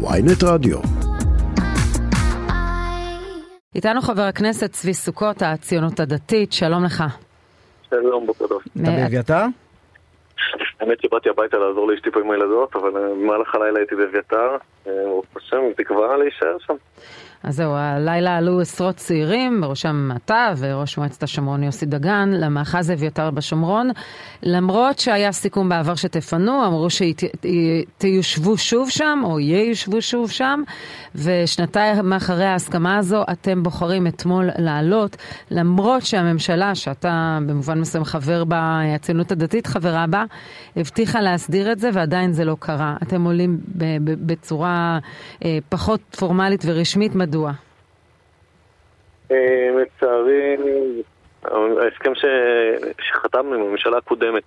ויינט רדיו. איתנו חבר הכנסת צבי סוכות, הציונות הדתית, שלום לך. שלום, בוקר טוב. אתה באביתר? האמת שבאתי הביתה לעזור לאשתי פה עם הילדות, אבל אה, במהלך הלילה הייתי באביתר, אה, ברוך השם, תקווה להישאר שם. אז זהו, הלילה עלו עשרות צעירים, בראשם אתה וראש מועצת השומרון יוסי דגן, למאחז אביתר בשומרון. למרות שהיה סיכום בעבר שתפנו, אמרו שתיושבו שוב שם, או ייושבו שוב שם, ושנתיים אחרי ההסכמה הזו, אתם בוחרים אתמול לעלות, למרות שהממשלה, שאתה במובן מסוים חבר בה, הציונות הדתית חברה בה, הבטיחה להסדיר את זה, ועדיין זה לא קרה. אתם עולים בצורה אה, פחות פורמלית ורשמית. מדוע? אה, לצערי, ההסכם שחתמנו עם הממשלה הקודמת,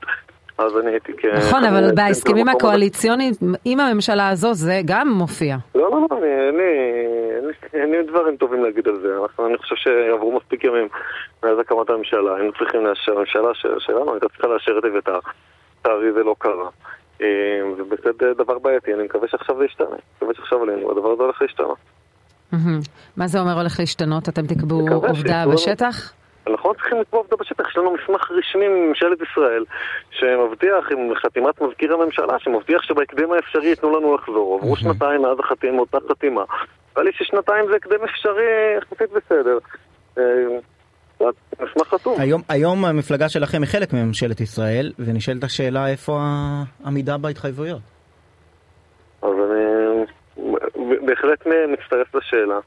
אז אני הייתי כ... נכון, אבל בהסכמים הקואליציוניים, עם הממשלה הזו, זה גם מופיע. לא, לא, לא, אין לי דברים טובים להגיד על זה. אני חושב שעברו מספיק ימים מאז הקמת הממשלה. היינו צריכים לאשר, הממשלה שלנו הייתה צריכה לאשר את אביתר. לצערי זה לא קרה. אה, ובסדר דבר בעייתי, אני מקווה שעכשיו זה ישתנה. אני מקווה שעכשיו עלינו, הדבר הזה הולך להשתנות. מה זה אומר הולך להשתנות? אתם תקבעו עובדה בשטח? אנחנו לא צריכים לקבוע עובדה בשטח, יש לנו מסמך רשמי מממשלת ישראל שמבטיח עם חתימת מזכיר הממשלה, שמבטיח שבהקדם האפשרי ייתנו לנו לחזור. עברו שנתיים מאז החתימה, אותה חתימה. נראה לי ששנתיים זה הקדם אפשרי יחסית בסדר. אה, מסמך חתום. היום, היום המפלגה שלכם היא חלק מממשלת ישראל, ונשאלת השאלה איפה העמידה בהתחייבויות. אז אני בהחלט מצטרף לשאלה.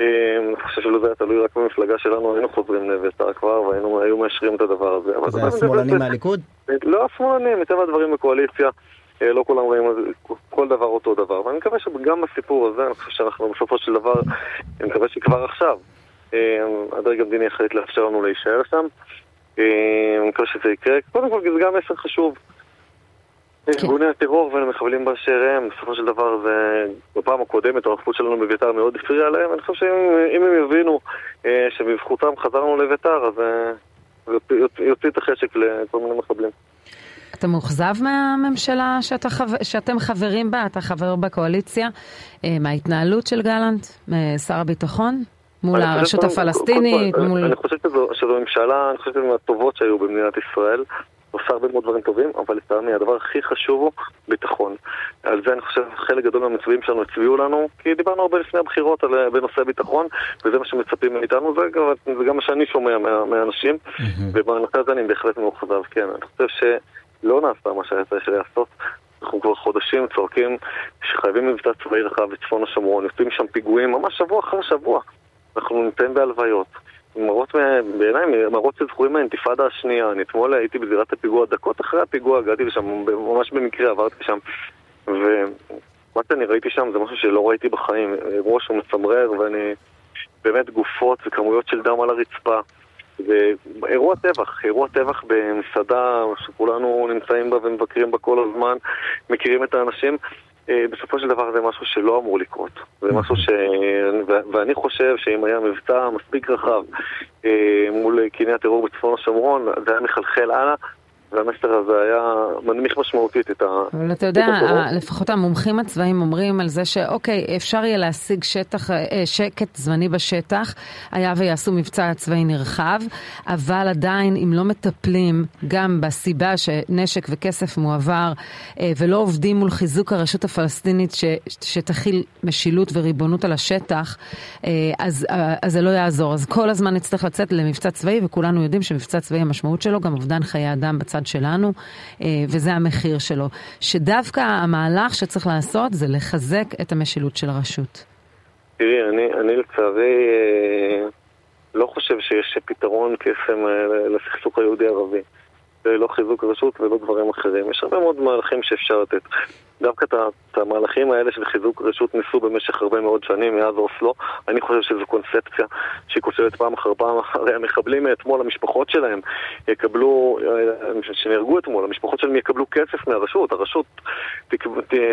אמ, אני חושב שלא זה היה תלוי רק במפלגה שלנו, היינו חוזרים לבית"ר כבר והיו מאשרים את הדבר הזה. זה השמאלנים מהליכוד? לא השמאלנים, מטבע הדברים בקואליציה. אה, לא כולם רואים כל דבר אותו דבר, ואני מקווה שגם בסיפור הזה, אני חושב שאנחנו בסופו של דבר, אני מקווה שכבר עכשיו, אמ, הדרג המדיני יחליט לאפשר לנו להישאר שם. אמ, אני מקווה שזה יקרה. קודם כל, זה גם מסר חשוב. כן. ארגוני הטרור ולמחבלים באשר הם, בסופו של דבר זה, בפעם הקודמת הנוכחות שלנו בביתר מאוד הפריעה להם, אני חושב שאם הם יבינו אה, שבזכותם חזרנו לביתר, אז אה, זה יוציא את החשק לכל מיני מחבלים. אתה מאוכזב מהממשלה שאתה חו... שאתם חברים בה, אתה חבר בקואליציה, אה, מההתנהלות של גלנט, שר הביטחון? מול הרשות הפלסטינית, מול... אני חושב שזו ממשלה, אני חושב שזו מהטובות שהיו במדינת ישראל. עושה הרבה מאוד דברים טובים, אבל לטעמי הדבר הכי חשוב הוא ביטחון. על זה אני חושב חלק גדול מהמצביעים שלנו הצביעו לנו, כי דיברנו הרבה לפני הבחירות על, אה, בנושא ביטחון, וזה מה שמצפים מאיתנו, זה, זה גם מה שאני שומע מה, מהאנשים, mm-hmm. ובנושא הזה אני בהחלט מאוכזב, כן. אני חושב שלא נעשה מה שהיה צריך לעשות. אנחנו כבר חודשים צועקים שחייבים מבצע צבאי רחב בצפון השומרון, יוצאים שם פיגועים ממש שבוע אחר שבוע. אנחנו נמצאים בהלוויות. מראות, בעיניי, מראות שזכורים מהאינתיפאדה השנייה. אני אתמול הייתי בזירת הפיגוע, דקות אחרי הפיגוע הגעתי לשם, ממש במקרה עברתי שם. ומה שאני ראיתי שם זה משהו שלא ראיתי בחיים. אירוע שהוא מצמרר, ואני... באמת גופות וכמויות של דם על הרצפה. ואירוע טבח, אירוע טבח במסעדה שכולנו נמצאים בה ומבקרים בה כל הזמן, מכירים את האנשים. אה, בסופו של דבר זה משהו שלא אמור לקרות. זה משהו ש... ואני חושב שאם היה מבצע מספיק רחב אה, מול קיני הטרור בצפון השומרון, זה היה מחלחל הלאה. והמסר הזה היה מנמיך משמעותית את ה... אבל אתה יודע, לפחות המומחים הצבאיים אומרים על זה שאוקיי, אפשר יהיה להשיג שטח, אה, שקט זמני בשטח, היה ויעשו מבצע צבאי נרחב, אבל עדיין אם לא מטפלים גם בסיבה שנשק וכסף מועבר אה, ולא עובדים מול חיזוק הרשות הפלסטינית ש, שתכיל משילות וריבונות על השטח, אה, אז, אז זה לא יעזור. אז כל הזמן נצטרך לצאת למבצע צבאי, וכולנו יודעים שמבצע צבאי המשמעות שלו גם אובדן חיי אדם בצד שלנו, אה, וזה המחיר שלו. שדווקא המהלך שצריך לעשות זה לחזק את המשילות של הרשות. תראי, אני, אני לצערי אה, לא חושב שיש פתרון קסם אה, לסכסוך היהודי-ערבי. לא חיזוק רשות ולא דברים אחרים. יש הרבה מאוד מהלכים שאפשר לתת. דווקא את המהלכים האלה של חיזוק רשות ניסו במשך הרבה מאוד שנים מאז אוסלו. אני חושב שזו קונספציה שהיא כושלת פעם אחר פעם. הרי המחבלים מאתמול, המשפחות שלהם יקבלו, אה, שנהרגו אתמול, המשפחות שלהם יקבלו כסף מהרשות. הרשות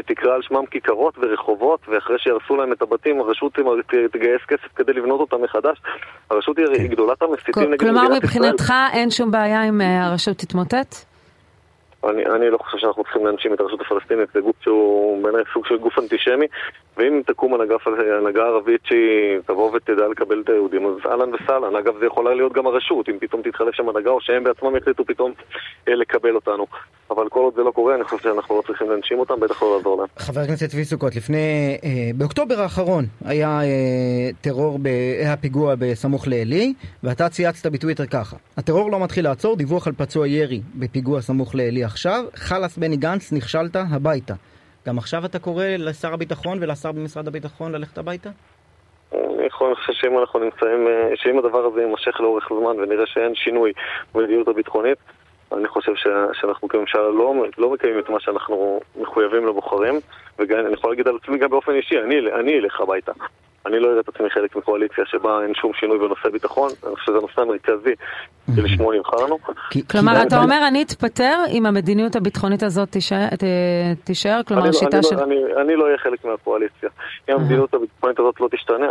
תקרא על שמם כיכרות ורחובות, ואחרי שיהרסו להם את הבתים, הרשות תגייס כסף כדי לבנות אותם מחדש. הרשות היא כן. גדולת המסיתים נגד מדינת ישראל. כלומר, מבחינתך אין שום בעיה אם אה, הרשות תתמוטט? אני, אני לא חושב שאנחנו צריכים להנשים את הרשות הפלסטינית, זה גוף שהוא בעיניי סוג של גוף אנטישמי, ואם תקום הנהגה, ערבית שהיא תבוא ותדע לקבל את היהודים, אז אהלן וסהלן. אגב, זה יכולה להיות גם הרשות, אם פתאום תתחלף שם הנהגה, או שהם בעצמם יחליטו פתאום אה, לקבל אותנו. אבל כל עוד זה לא קורה, אני חושב שאנחנו לא צריכים להנשים אותם, בטח לא לעזור להם. חבר הכנסת צבי סוכות, לפני, אה, באוקטובר האחרון היה אה, טרור, היה פיגוע בסמוך לעלי, ואתה צייצת בטוויטר ככה: הטרור לא מתחיל לעצור, דיווח על פצוע ירי בפיגוע סמוך לעלי עכשיו, חלאס בני גנץ, נכשלת, הביתה. גם עכשיו אתה קורא לשר הביטחון ולשר במשרד הביטחון ללכת הביתה? אני חושב שאם אנחנו נמצאים, אה, שאם הדבר הזה יימשך לאורך זמן ונראה שאין שינוי במדיניות הביטחונית, אני חושב ש, שאנחנו כממשלה לא, לא מקיימים את מה שאנחנו מחויבים לבוחרים, ואני יכול להגיד על עצמי גם באופן אישי, אני, אני אלך הביתה. אני לא אראה את עצמי חלק מקואליציה שבה אין שום שינוי בנושא ביטחון, אני חושב שזה הנושא המרכזי שלשמו נבחרנו. כלומר, אתה אומר, אני אתפטר אם המדיניות הביטחונית הזאת תישאר? כלומר, השיטה לא- של... אני לא אהיה חלק מהקואליציה. אם המדיניות הביטחונית הזאת לא תשתנה,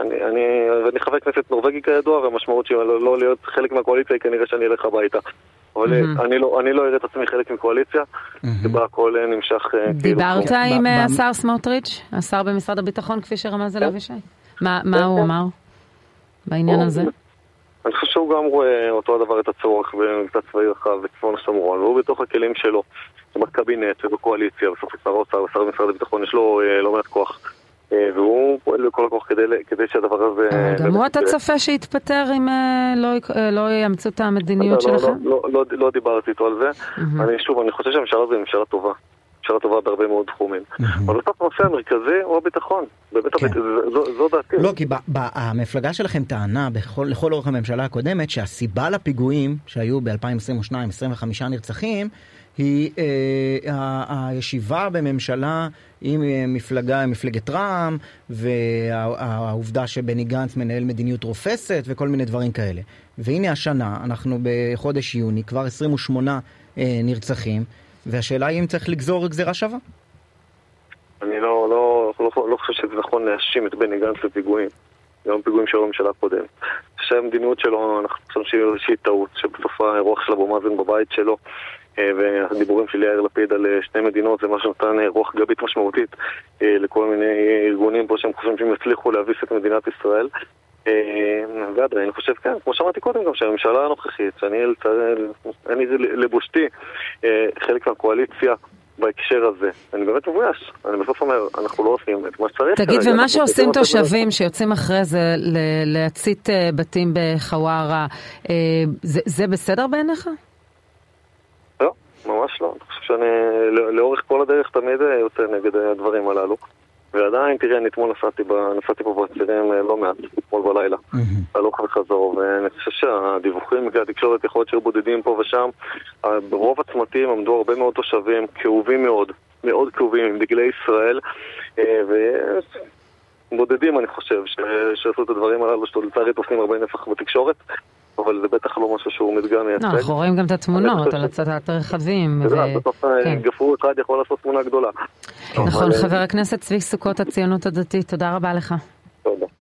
ואני חבר כנסת נורבגי כידוע, והמשמעות של לא להיות חלק מהקואליציה היא כנראה שאני אלך הביתה. אבל אני לא, אני לא אראה את עצמי חלק מקואליציה, שבה הכל נמשך כאילו... דיברת עם השר סמוטריץ', השר במשרד הביטחון, כפי שרמז אליו ישי? מה הוא אמר בעניין הזה? אני חושב שהוא גם רואה אותו הדבר את הצורך במבצע צבאי רחב בצפון השומרון, והוא בתוך הכלים שלו, בקבינט ובקואליציה, בסוף שר האוצר ושר במשרד הביטחון, יש לו לא מעט כוח. והוא פועל בכל הכוח כדי שהדבר הזה... גם הוא אתה צופה שיתפטר אם לא יאמצו את המדיניות שלכם? לא דיברתי איתו על זה. שוב, אני חושב שהממשלה הזו היא ממשלה טובה. ממשלה טובה בהרבה מאוד תחומים. אבל בסוף הנושא המרכזי הוא הביטחון. באמת, זו דעתי. לא, כי המפלגה שלכם טענה לכל אורך הממשלה הקודמת שהסיבה לפיגועים שהיו ב-2022, 25 נרצחים, היא אה, הישיבה בממשלה עם מפלגה, מפלגת רע"מ, והעובדה שבני גנץ מנהל מדיניות רופסת וכל מיני דברים כאלה. והנה השנה, אנחנו בחודש יוני, כבר 28 אה, נרצחים, והשאלה היא אם צריך לגזור גזירה שווה. אני לא, לא, לא, לא חושב שזה נכון להאשים את בני גנץ לפיגועים. גם פיגועים של הממשלה הקודמת. שהמדיניות שלו, אנחנו חושבים שהיא איזושהי טעות, שבסוף האירוח של אבו מאזן בבית שלו והדיבורים של יאיר לפיד על שתי מדינות זה מה שנותן רוח גבית משמעותית לכל מיני ארגונים פה שהם חושבים שהם יצליחו להביס את מדינת ישראל. ועדיין, אני חושב, כן, כמו שאמרתי קודם גם, שהממשלה הנוכחית, שאני לבושתי חלק מהקואליציה בהקשר הזה. אני באמת מבויש. אני בסוף אומר, אנחנו לא עושים את מה שצריך. תגיד, ומה שעושים תושבים שיוצאים אחרי זה להצית בתים בחווארה, זה בסדר בעיניך? לא, ממש לא. אני חושב שאני לאורך כל הדרך תמיד יוצא נגד הדברים הללו. ועדיין, תראה, אני אתמול נסעתי, נסעתי פה בצירים לא מעט, אתמול בלילה, הלוך וחזור, ואני חושב שהדיווחים מכלי התקשורת יכול להיות שהיו בודדים פה ושם. ברוב הצמתים עמדו הרבה מאוד תושבים, כאובים מאוד, מאוד כאובים, עם דגלי ישראל, ובודדים אני חושב, שעשו את הדברים הללו, שלצערי תופסים הרבה נפח בתקשורת. אבל זה בטח לא משהו שהוא מדגם מייצג. אנחנו רואים גם את התמונות על הצתת רכבים. בסוף גפרור אחד יכול לעשות תמונה גדולה. נכון, חבר הכנסת צבי סוכות, הציונות הדתית, תודה רבה לך.